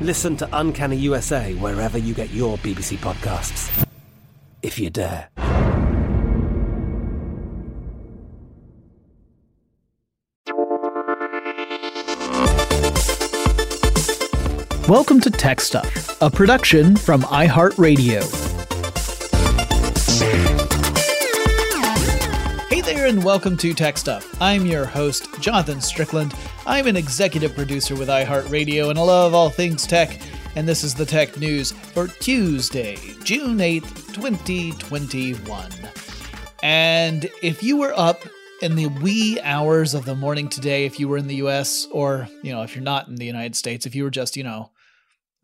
Listen to Uncanny USA wherever you get your BBC podcasts. If you dare. Welcome to Tech Stuff, a production from iHeartRadio. Hey there, and welcome to Tech Stuff. I'm your host, Jonathan Strickland. I'm an executive producer with iHeartRadio, and I love all things tech. And this is the tech news for Tuesday, June 8th, 2021. And if you were up in the wee hours of the morning today, if you were in the US, or, you know, if you're not in the United States, if you were just, you know,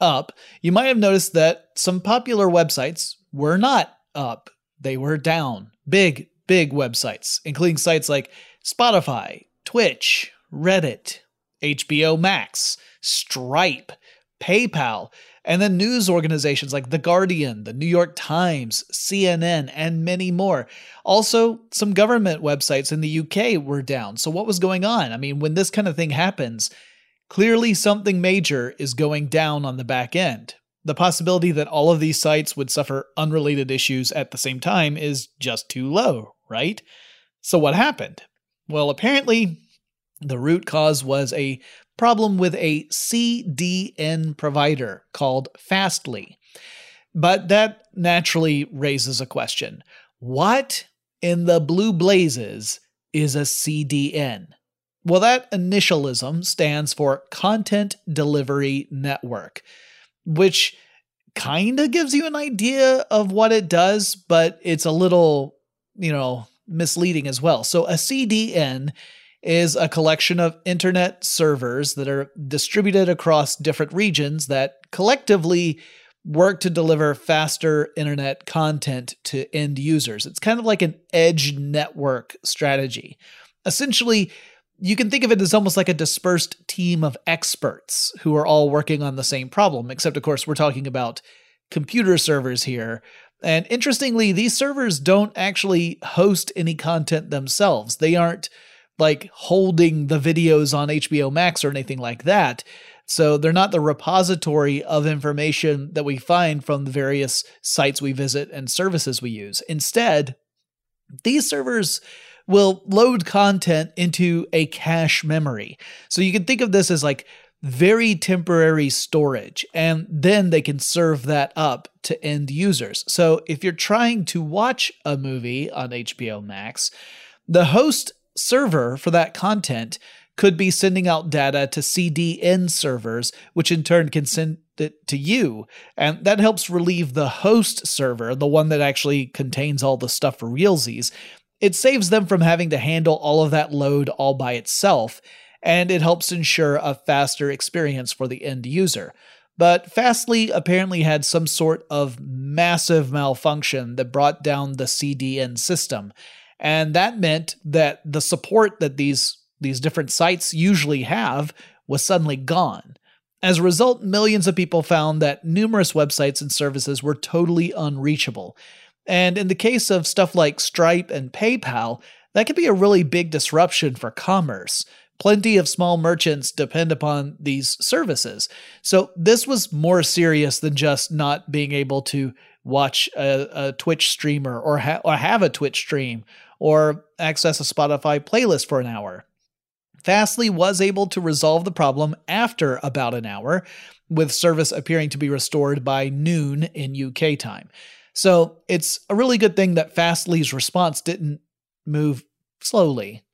up, you might have noticed that some popular websites were not up. They were down. Big, big websites, including sites like Spotify, Twitch, Reddit, HBO Max, Stripe, PayPal, and then news organizations like The Guardian, The New York Times, CNN, and many more. Also, some government websites in the UK were down. So, what was going on? I mean, when this kind of thing happens, clearly something major is going down on the back end. The possibility that all of these sites would suffer unrelated issues at the same time is just too low, right? So, what happened? Well, apparently, the root cause was a problem with a CDN provider called Fastly. But that naturally raises a question. What in the blue blazes is a CDN? Well, that initialism stands for Content Delivery Network, which kind of gives you an idea of what it does, but it's a little, you know, misleading as well. So a CDN is a collection of internet servers that are distributed across different regions that collectively work to deliver faster internet content to end users. It's kind of like an edge network strategy. Essentially, you can think of it as almost like a dispersed team of experts who are all working on the same problem, except, of course, we're talking about computer servers here. And interestingly, these servers don't actually host any content themselves. They aren't like holding the videos on HBO Max or anything like that. So they're not the repository of information that we find from the various sites we visit and services we use. Instead, these servers will load content into a cache memory. So you can think of this as like very temporary storage, and then they can serve that up to end users. So if you're trying to watch a movie on HBO Max, the host server for that content could be sending out data to CDN servers, which in turn can send it to you. And that helps relieve the host server, the one that actually contains all the stuff for realsies. It saves them from having to handle all of that load all by itself, and it helps ensure a faster experience for the end user. But Fastly apparently had some sort of massive malfunction that brought down the CDN system. And that meant that the support that these these different sites usually have was suddenly gone. As a result, millions of people found that numerous websites and services were totally unreachable. And in the case of stuff like Stripe and PayPal, that could be a really big disruption for commerce. Plenty of small merchants depend upon these services. So this was more serious than just not being able to watch a, a Twitch streamer or, ha- or have a Twitch stream or access a Spotify playlist for an hour. Fastly was able to resolve the problem after about an hour, with service appearing to be restored by noon in UK time. So it's a really good thing that Fastly's response didn't move slowly.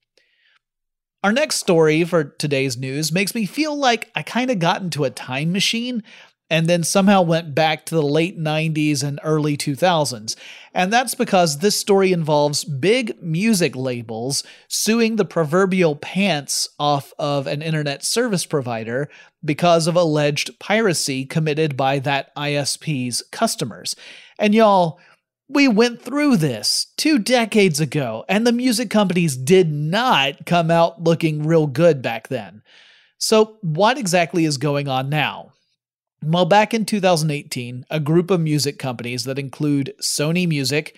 Our next story for today's news makes me feel like I kind of got into a time machine and then somehow went back to the late 90s and early 2000s. And that's because this story involves big music labels suing the proverbial pants off of an internet service provider because of alleged piracy committed by that ISP's customers. And y'all, we went through this two decades ago, and the music companies did not come out looking real good back then. So, what exactly is going on now? Well, back in 2018, a group of music companies that include Sony Music,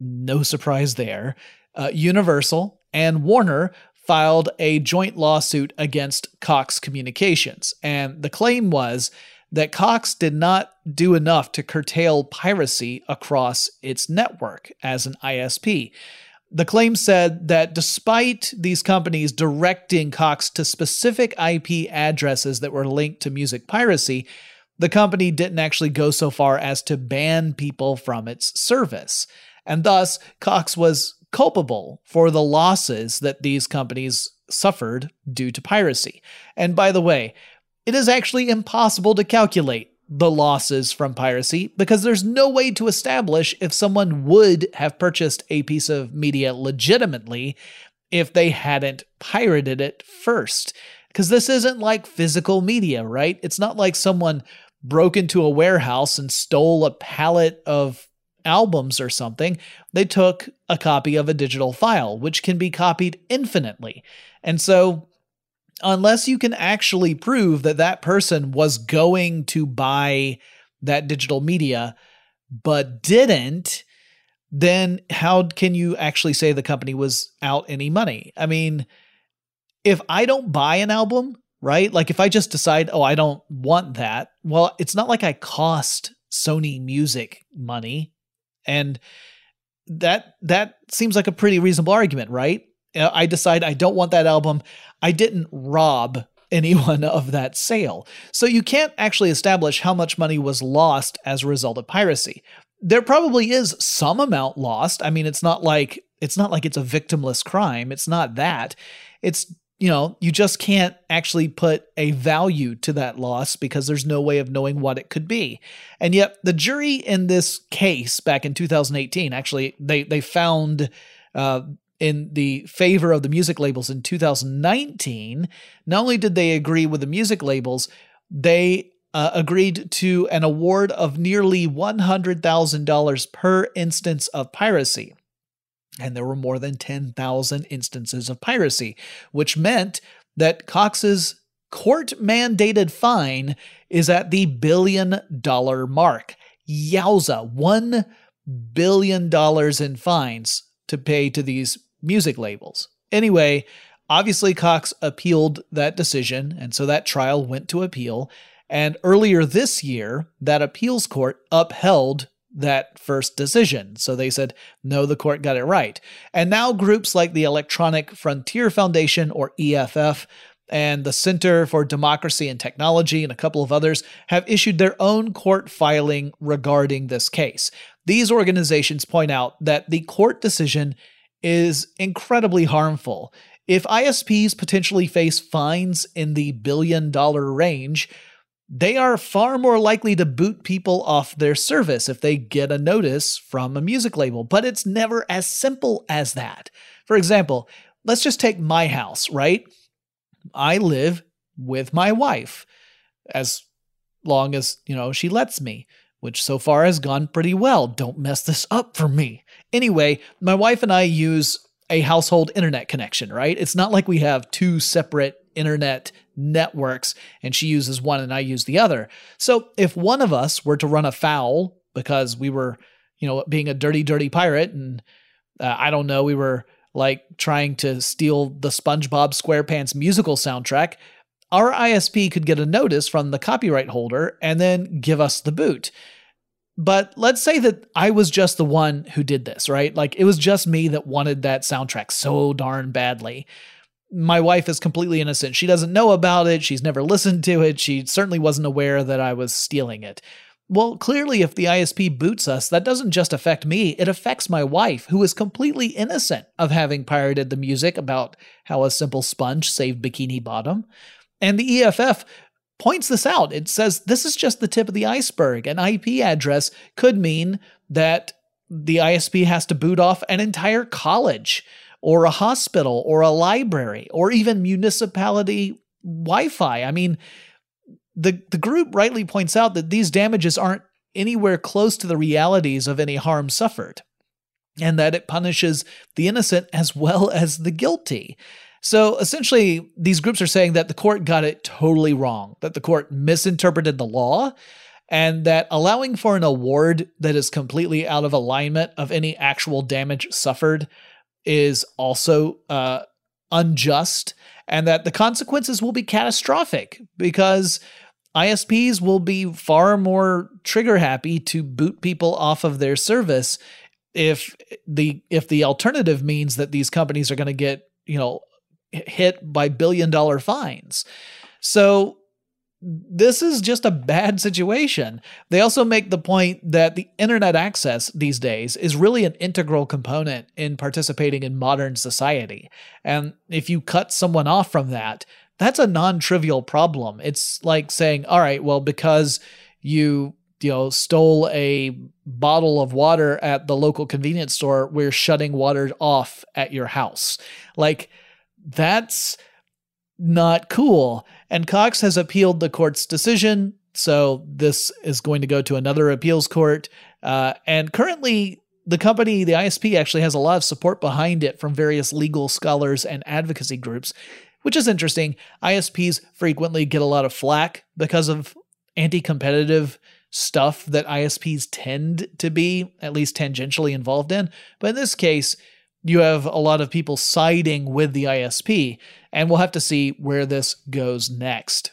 no surprise there, uh, Universal, and Warner filed a joint lawsuit against Cox Communications. And the claim was that Cox did not do enough to curtail piracy across its network as an ISP. The claim said that despite these companies directing Cox to specific IP addresses that were linked to music piracy, the company didn't actually go so far as to ban people from its service. And thus, Cox was culpable for the losses that these companies suffered due to piracy. And by the way, it is actually impossible to calculate the losses from piracy because there's no way to establish if someone would have purchased a piece of media legitimately if they hadn't pirated it first. Because this isn't like physical media, right? It's not like someone broke into a warehouse and stole a pallet of albums or something. They took a copy of a digital file, which can be copied infinitely. And so unless you can actually prove that that person was going to buy that digital media but didn't, then how can you actually say the company was out any money? I mean, if I don't buy an album, right? Like if I just decide, oh, I don't want that, well, it's not like I cost Sony Music money. And that that seems like a pretty reasonable argument, right? I decide I don't want that album. I didn't rob anyone of that sale. So you can't actually establish how much money was lost as a result of piracy. There probably is some amount lost. I mean, it's not like it's not like it's a victimless crime. It's not that. It's you know, you just can't actually put a value to that loss because there's no way of knowing what it could be. And yet the jury in this case back in 2018 actually they they found uh, in the favor of the music labels in 2019, not only did they agree with the music labels, they uh, agreed to an award of nearly $100,000 per instance of piracy. And there were more than 10,000 instances of piracy, which meant that Cox's court mandated fine is at the billion dollar mark. Yowza, $1 billion in fines to pay to these music labels. Anyway, Obviously, Cox appealed that decision, and so that trial went to appeal. And earlier this year, that appeals court upheld that first decision. So they said, no, the court got it right. And now groups like the Electronic Frontier Foundation, or EFF, and the Center for Democracy and Technology, and a couple of others, have issued their own court filing regarding this case. These organizations point out that the court decision is incredibly harmful. If ISPs potentially face fines in the billion dollar range, they are far more likely to boot people off their service if they get a notice from a music label. But it's never as simple as that. For example, let's just take my house, right? I live with my wife as long as, you know, she lets me, which so far has gone pretty well. Don't mess this up for me. Anyway, my wife and I use a household internet connection, right? It's not like we have two separate internet networks and she uses one and I use the other. So if one of us were to run afoul because we were, you know, being a dirty, dirty pirate and uh, I don't know, we were like trying to steal the SpongeBob SquarePants musical soundtrack, our ISP could get a notice from the copyright holder and then give us the boot. But let's say that I was just the one who did this, right? Like it was just me that wanted that soundtrack so darn badly my wife is completely innocent. She doesn't know about it. She's never listened to it. She certainly wasn't aware that I was stealing it. Well, clearly, if the ISP boots us, that doesn't just affect me, it affects my wife, who is completely innocent of having pirated the music about how a simple sponge saved Bikini Bottom. And the EFF points this out. It says this is just the tip of the iceberg. An IP address could mean that the ISP has to boot off an entire college or a hospital or a library or even municipality Wi Fi. I mean, the, the group rightly points out that these damages aren't anywhere close to the realities of any harm suffered, and that it punishes the innocent as well as the guilty. So essentially, these groups are saying that the court got it totally wrong, that the court misinterpreted the law, and that allowing for an award that is completely out of alignment of any actual damage suffered is also uh, unjust and that the consequences will be catastrophic because ISPs will be far more trigger happy to boot people off of their service if the if the alternative means that these companies are going to get, you know, hit by billion dollar fines. So this is just a bad situation. They also make the point that the internet access these days is really an integral component in participating in modern society. And if you cut someone off from that, that's a non trivial problem. It's like saying, all right, well, because you you know stole a bottle of water at the local convenience store we're shutting water off at your house like that's not cool. And Cox has appealed the court's decision. So this is going to go to another appeals court. Uh, and currently, the company, the ISP, actually has a lot of support behind it from various legal scholars and advocacy groups, which is interesting. ISPs frequently get a lot of flack because of anti competitive stuff that ISPs tend to be, at least tangentially involved in. But in this case, you have a lot of people siding with the ISP, and we'll have to see where this goes next.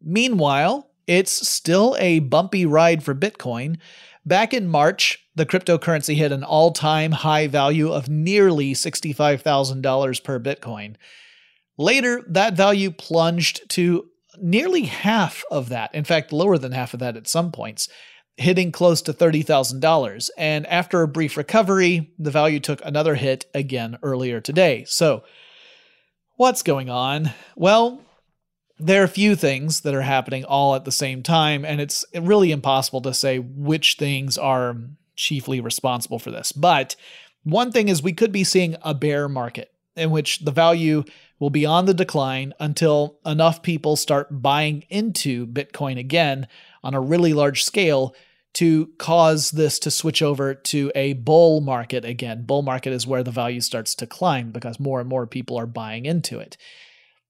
Meanwhile, it's still a bumpy ride for Bitcoin. Back in March, the cryptocurrency hit an all time high value of nearly $65,000 per Bitcoin. Later, that value plunged to nearly half of that, in fact, lower than half of that at some points, hitting close to $30,000. And after a brief recovery, the value took another hit again earlier today. So, what's going on? Well, there are a few things that are happening all at the same time, and it's really impossible to say which things are chiefly responsible for this. But one thing is we could be seeing a bear market in which the value will be on the decline until enough people start buying into Bitcoin again on a really large scale to cause this to switch over to a bull market again. Bull market is where the value starts to climb because more and more people are buying into it.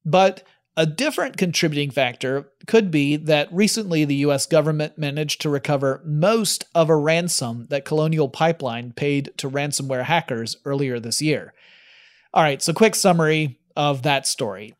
But a different contributing factor could be that recently the US government managed to recover most of a ransom that Colonial Pipeline paid to ransomware hackers earlier this year. All right, so quick summary of that story.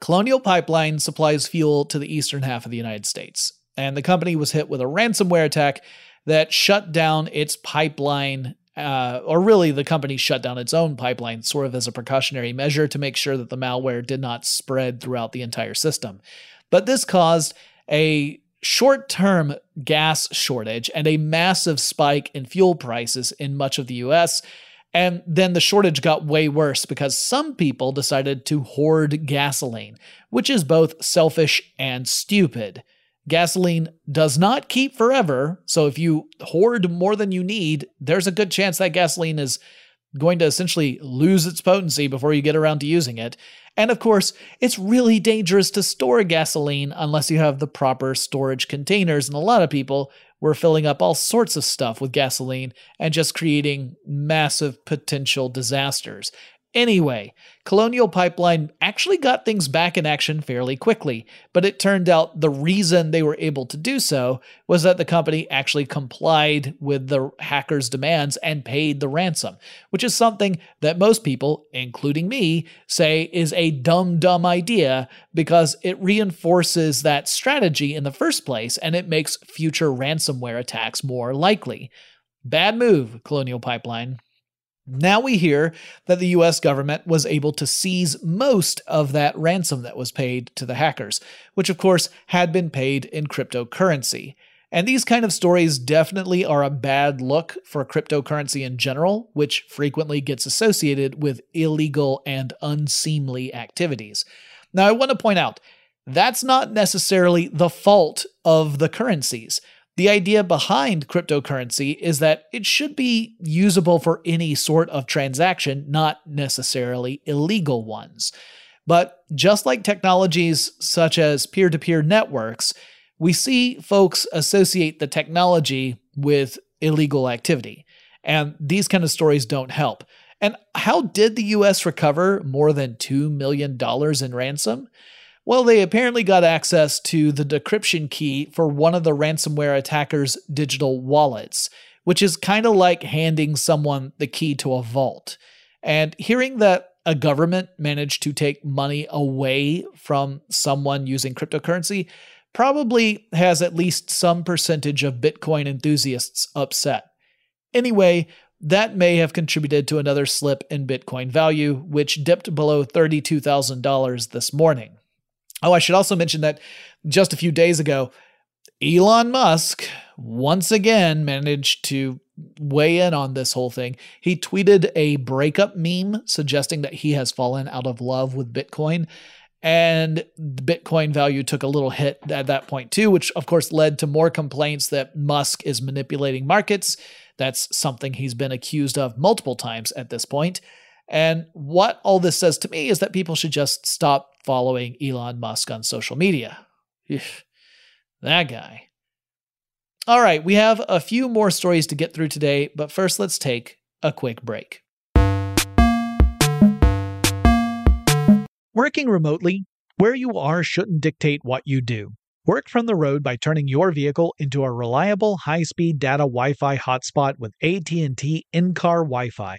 Colonial Pipeline supplies fuel to the eastern half of the United States, and the company was hit with a ransomware attack that shut down its pipeline, uh, or really, the company shut down its own pipeline, sort of as a precautionary measure to make sure that the malware did not spread throughout the entire system. But this caused a short term gas shortage and a massive spike in fuel prices in much of the US. And then the shortage got way worse because some people decided to hoard gasoline, which is both selfish and stupid. Gasoline does not keep forever, so if you hoard more than you need, there's a good chance that gasoline is going to essentially lose its potency before you get around to using it. And of course, it's really dangerous to store gasoline unless you have the proper storage containers, and a lot of people were filling up all sorts of stuff with gasoline and just creating massive potential disasters. Anyway, Colonial Pipeline actually got things back in action fairly quickly, but it turned out the reason they were able to do so was that the company actually complied with the hackers' demands and paid the ransom, which is something that most people, including me, say is a dumb, dumb idea because it reinforces that strategy in the first place and it makes future ransomware attacks more likely. Bad move, Colonial Pipeline. Now we hear that the US government was able to seize most of that ransom that was paid to the hackers, which of course had been paid in cryptocurrency. And these kind of stories definitely are a bad look for cryptocurrency in general, which frequently gets associated with illegal and unseemly activities. Now, I want to point out that's not necessarily the fault of the currencies. The idea behind cryptocurrency is that it should be usable for any sort of transaction, not necessarily illegal ones. But just like technologies such as peer to peer networks, we see folks associate the technology with illegal activity. And these kind of stories don't help. And how did the US recover more than $2 million in ransom? Well, they apparently got access to the decryption key for one of the ransomware attacker's digital wallets, which is kind of like handing someone the key to a vault. And hearing that a government managed to take money away from someone using cryptocurrency probably has at least some percentage of Bitcoin enthusiasts upset. Anyway, that may have contributed to another slip in Bitcoin value, which dipped below $32,000 this morning. Oh, I should also mention that just a few days ago, Elon Musk once again managed to weigh in on this whole thing. He tweeted a breakup meme suggesting that he has fallen out of love with Bitcoin. And the Bitcoin value took a little hit at that point, too, which of course led to more complaints that Musk is manipulating markets. That's something he's been accused of multiple times at this point. And what all this says to me is that people should just stop following Elon Musk on social media. that guy. All right, we have a few more stories to get through today, but first let's take a quick break. Working remotely, where you are shouldn't dictate what you do. Work from the road by turning your vehicle into a reliable high-speed data Wi-Fi hotspot with AT&T in-car Wi-Fi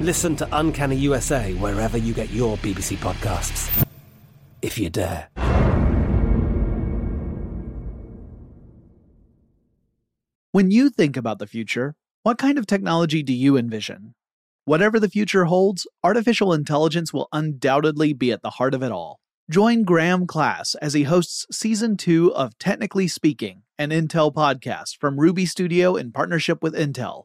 Listen to Uncanny USA wherever you get your BBC podcasts, if you dare. When you think about the future, what kind of technology do you envision? Whatever the future holds, artificial intelligence will undoubtedly be at the heart of it all. Join Graham Class as he hosts season two of Technically Speaking, an Intel podcast from Ruby Studio in partnership with Intel.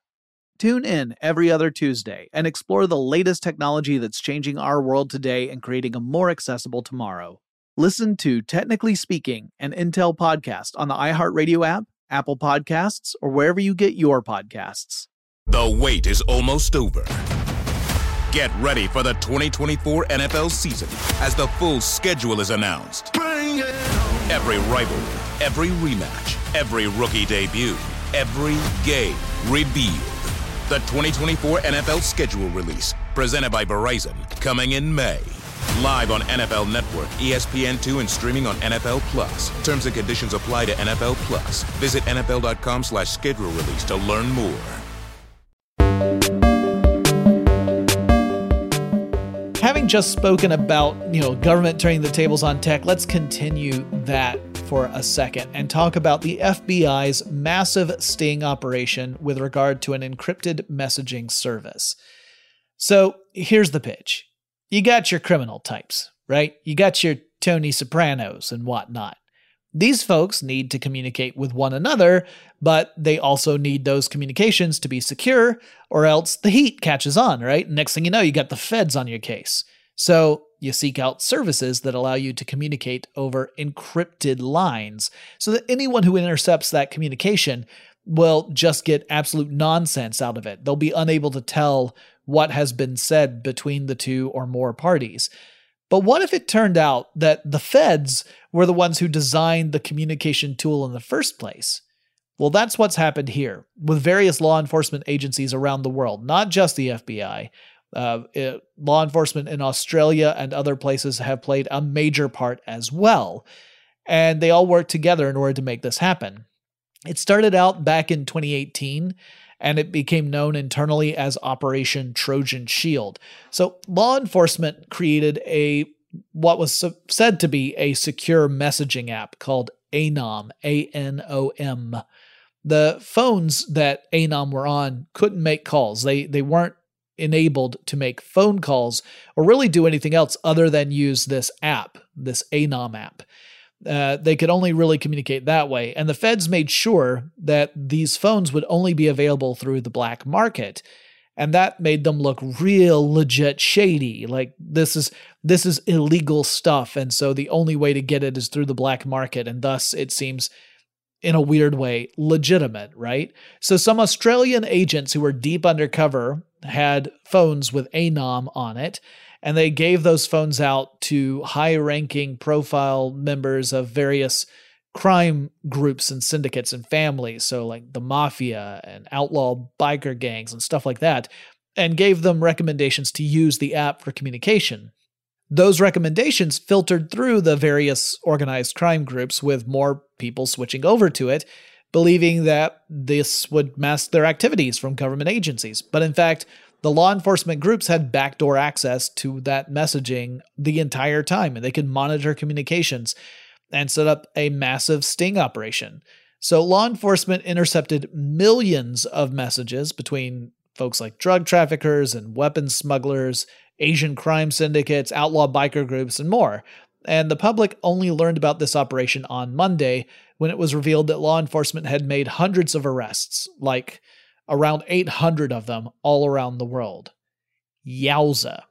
Tune in every other Tuesday and explore the latest technology that's changing our world today and creating a more accessible tomorrow. Listen to Technically Speaking, an Intel podcast on the iHeartRadio app, Apple Podcasts, or wherever you get your podcasts. The wait is almost over. Get ready for the 2024 NFL season as the full schedule is announced. Every rivalry, every rematch, every rookie debut, every game revealed. The 2024 NFL schedule release, presented by Verizon, coming in May. Live on NFL Network, ESPN2, and streaming on NFL Plus. Terms and conditions apply to NFL Plus. Visit NFL.com slash schedule release to learn more. Having just spoken about, you know, government turning the tables on tech, let's continue that for a second and talk about the FBI's massive sting operation with regard to an encrypted messaging service. So, here's the pitch. You got your criminal types, right? You got your Tony Sopranos and whatnot. These folks need to communicate with one another, but they also need those communications to be secure, or else the heat catches on, right? Next thing you know, you got the feds on your case. So you seek out services that allow you to communicate over encrypted lines so that anyone who intercepts that communication will just get absolute nonsense out of it. They'll be unable to tell what has been said between the two or more parties. But what if it turned out that the feds were the ones who designed the communication tool in the first place? Well, that's what's happened here with various law enforcement agencies around the world, not just the FBI. Uh, it, law enforcement in Australia and other places have played a major part as well. And they all work together in order to make this happen. It started out back in 2018 and it became known internally as Operation Trojan Shield. So law enforcement created a what was said to be a secure messaging app called ANOM, A N O M. The phones that ANOM were on couldn't make calls. They they weren't enabled to make phone calls or really do anything else other than use this app, this ANOM app. Uh, they could only really communicate that way. And the feds made sure that these phones would only be available through the black market. And that made them look real legit shady. Like this is this is illegal stuff. And so the only way to get it is through the black market. And thus it seems in a weird way legitimate, right? So some Australian agents who were deep undercover had phones with ANOM on it and they gave those phones out to high ranking profile members of various crime groups and syndicates and families, so like the mafia and outlaw biker gangs and stuff like that, and gave them recommendations to use the app for communication. Those recommendations filtered through the various organized crime groups, with more people switching over to it, believing that this would mask their activities from government agencies. But in fact, the law enforcement groups had backdoor access to that messaging the entire time, and they could monitor communications and set up a massive sting operation. So, law enforcement intercepted millions of messages between folks like drug traffickers and weapons smugglers, Asian crime syndicates, outlaw biker groups, and more. And the public only learned about this operation on Monday when it was revealed that law enforcement had made hundreds of arrests, like around 800 of them all around the world. Yowza.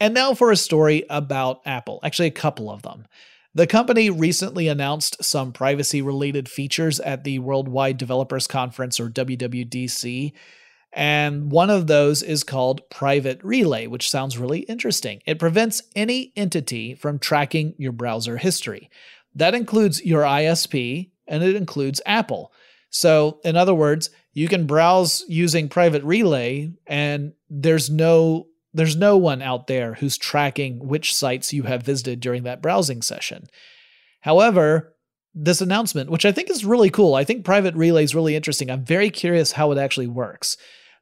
And now for a story about Apple, actually, a couple of them. The company recently announced some privacy related features at the Worldwide Developers Conference, or WWDC. And one of those is called Private Relay, which sounds really interesting. It prevents any entity from tracking your browser history. That includes your ISP and it includes Apple. So, in other words, you can browse using private relay and there's no there's no one out there who's tracking which sites you have visited during that browsing session. However, this announcement, which I think is really cool, I think private relay is really interesting. I'm very curious how it actually works.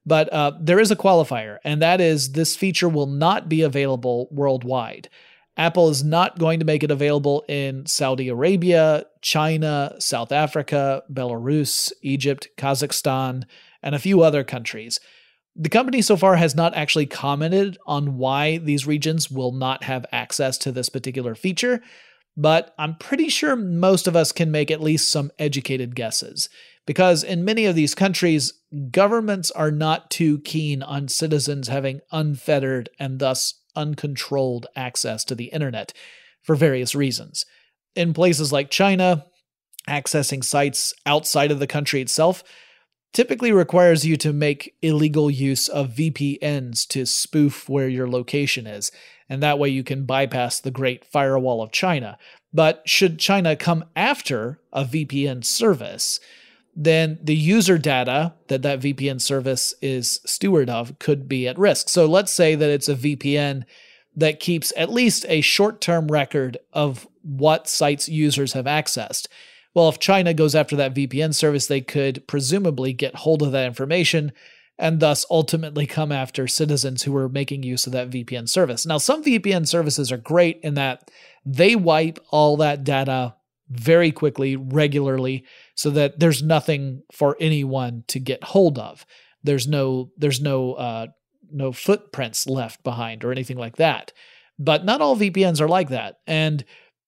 But uh, there is a qualifier, and that is this feature will not be available worldwide. Apple is not going to make it available in Saudi Arabia, China, South Africa, Belarus, Egypt, Kazakhstan, and a few other countries. The company so far has not actually commented on why these regions will not have access to this particular feature, but I'm pretty sure most of us can make at least some educated guesses. Because in many of these countries, governments are not too keen on citizens having unfettered and thus uncontrolled access to the internet for various reasons. In places like China, accessing sites outside of the country itself typically requires you to make illegal use of VPNs to spoof where your location is, and that way you can bypass the Great Firewall of China. But should China come after a VPN service, then the user data that that VPN service is steward of could be at risk. So let's say that it's a VPN that keeps at least a short term record of what sites users have accessed. Well, if China goes after that VPN service, they could presumably get hold of that information and thus ultimately come after citizens who are making use of that VPN service. Now, some VPN services are great in that they wipe all that data very quickly, regularly, so that there's nothing for anyone to get hold of. There's no there's no uh, no footprints left behind or anything like that. But not all VPNs are like that. And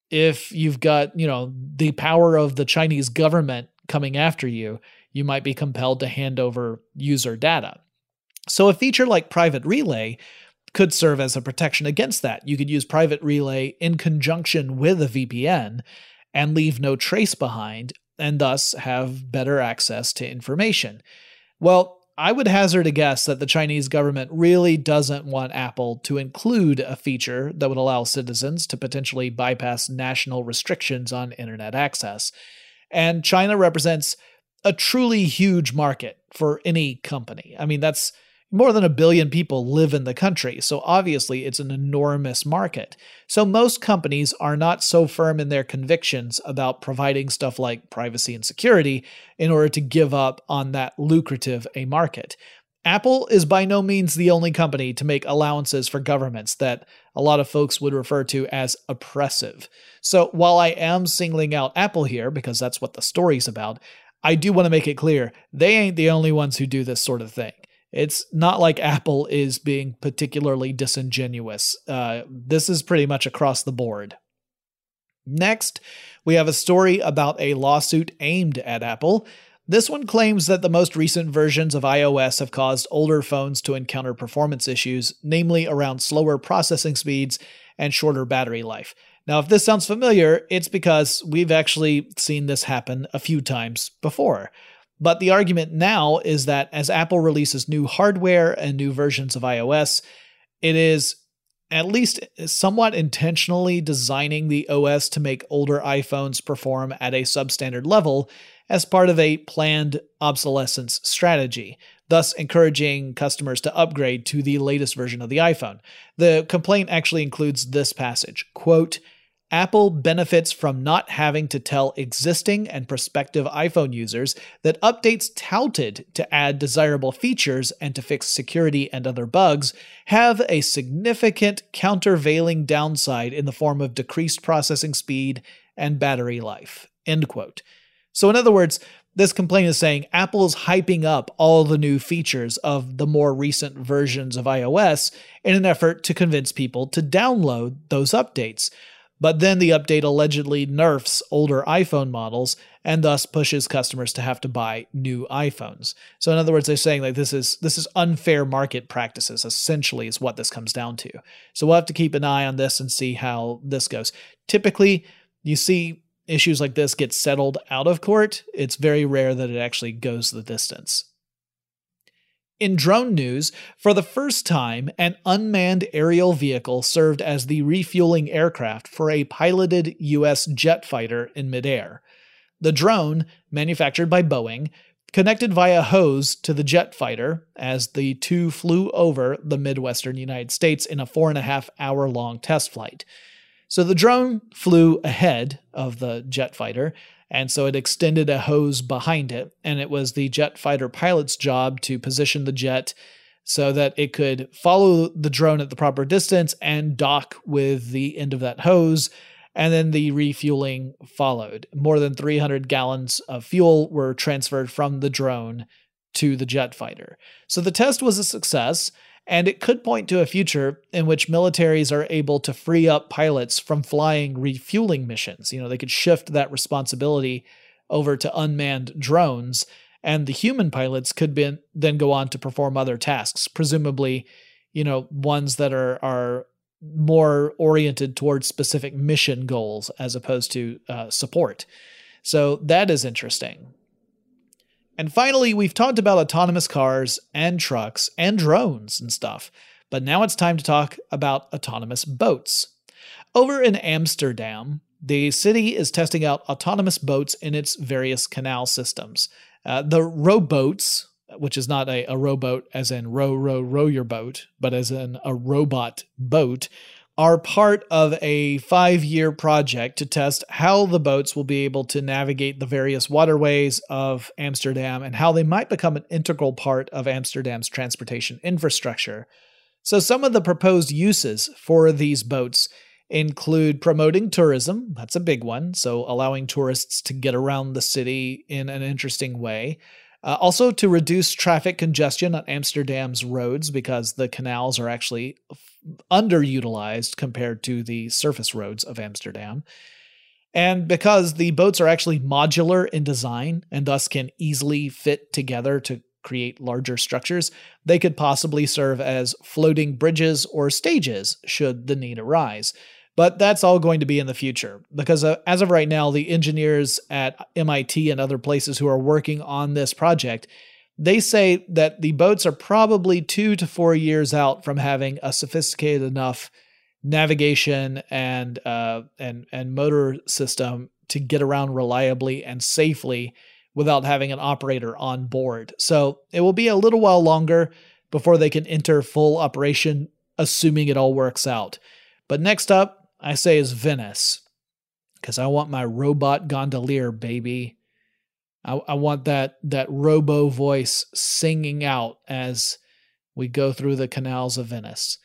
if you've got, you know, the power of the Chinese government coming after you, you might be compelled to hand over user data. So a feature like Private Relay could serve as a protection against that. You could use Private Relay in conjunction with a VPN and leave no trace behind and thus have better access to information. Well, I would hazard a guess that the Chinese government really doesn't want Apple to include a feature that would allow citizens to potentially bypass national restrictions on internet access. And China represents a truly huge market for any company. I mean, that's more than a billion people live in the country, so obviously it's an enormous market. So most companies are not so firm in their convictions about providing stuff like privacy and security in order to give up on that lucrative a market. Apple is by no means the only company to make allowances for governments that a lot of folks would refer to as oppressive. So while I am singling out Apple here because that's what the story's about, I do want to make it clear they ain't the only ones who do this sort of thing. It's not like Apple is being particularly disingenuous. Uh, this is pretty much across the board. Next, we have a story about a lawsuit aimed at Apple. This one claims that the most recent versions of iOS have caused older phones to encounter performance issues, namely around slower processing speeds and shorter battery life. Now, if this sounds familiar, it's because we've actually seen this happen a few times before. But the argument now is that as Apple releases new hardware and new versions of iOS, it is at least somewhat intentionally designing the OS to make older iPhones perform at a substandard level as part of a planned obsolescence strategy, thus encouraging customers to upgrade to the latest version of the iPhone. The complaint actually includes this passage, quote, Apple benefits from not having to tell existing and prospective iPhone users that updates touted to add desirable features and to fix security and other bugs have a significant countervailing downside in the form of decreased processing speed and battery life. End quote. So, in other words, this complaint is saying Apple is hyping up all the new features of the more recent versions of iOS in an effort to convince people to download those updates. But then the update allegedly nerfs older iPhone models and thus pushes customers to have to buy new iPhones. So in other words, they're saying like this is this is unfair market practices essentially is what this comes down to. So we'll have to keep an eye on this and see how this goes. Typically, you see issues like this get settled out of court. It's very rare that it actually goes the distance. In drone news, for the first time, an unmanned aerial vehicle served as the refueling aircraft for a piloted U.S. jet fighter in midair. The drone, manufactured by Boeing, connected via hose to the jet fighter as the two flew over the Midwestern United States in a four and a half hour long test flight. So the drone flew ahead of the jet fighter, and so it extended a hose behind it, and it was the jet fighter pilot's job to position the jet so that it could follow the drone at the proper distance and dock with the end of that hose and then the refueling followed. More than 300 gallons of fuel were transferred from the drone to the jet fighter. So the test was a success, and it could point to a future in which militaries are able to free up pilots from flying refueling missions. You know, they could shift that responsibility over to unmanned drones, and the human pilots could be, then go on to perform other tasks, presumably, you know, ones that are are more oriented towards specific mission goals as opposed to uh, support. So that is interesting. And finally, we've talked about autonomous cars and trucks and drones and stuff, but now it's time to talk about autonomous boats. Over in Amsterdam, the city is testing out autonomous boats in its various canal systems. Uh, the Roboats, which is not a, a rowboat as in row, row, row your boat, but as in a robot boat, are part of a five year project to test how the boats will be able to navigate the various waterways of Amsterdam and how they might become an integral part of Amsterdam's transportation infrastructure. So, some of the proposed uses for these boats include promoting tourism. That's a big one. So, allowing tourists to get around the city in an interesting way. Uh, also, to reduce traffic congestion on Amsterdam's roads because the canals are actually underutilized compared to the surface roads of Amsterdam. And because the boats are actually modular in design and thus can easily fit together to create larger structures, they could possibly serve as floating bridges or stages should the need arise. But that's all going to be in the future because uh, as of right now, the engineers at MIT and other places who are working on this project, they say that the boats are probably two to four years out from having a sophisticated enough navigation and uh, and and motor system to get around reliably and safely without having an operator on board. So it will be a little while longer before they can enter full operation, assuming it all works out. But next up, I say is Venice because I want my robot gondolier, baby. I, I want that that robo voice singing out as we go through the canals of Venice.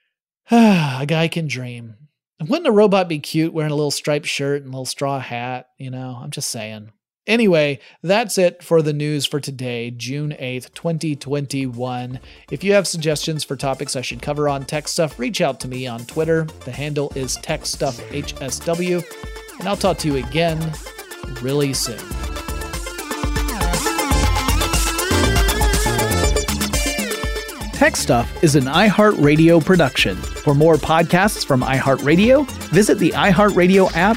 a guy can dream. Wouldn't a robot be cute wearing a little striped shirt and a little straw hat? You know, I'm just saying. Anyway, that's it for the news for today, June 8th, 2021. If you have suggestions for topics I should cover on Tech Stuff, reach out to me on Twitter. The handle is TechStuffHSW, and I'll talk to you again really soon. Tech Stuff is an iHeartRadio production. For more podcasts from iHeartRadio, visit the iHeartRadio app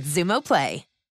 Xumo Play.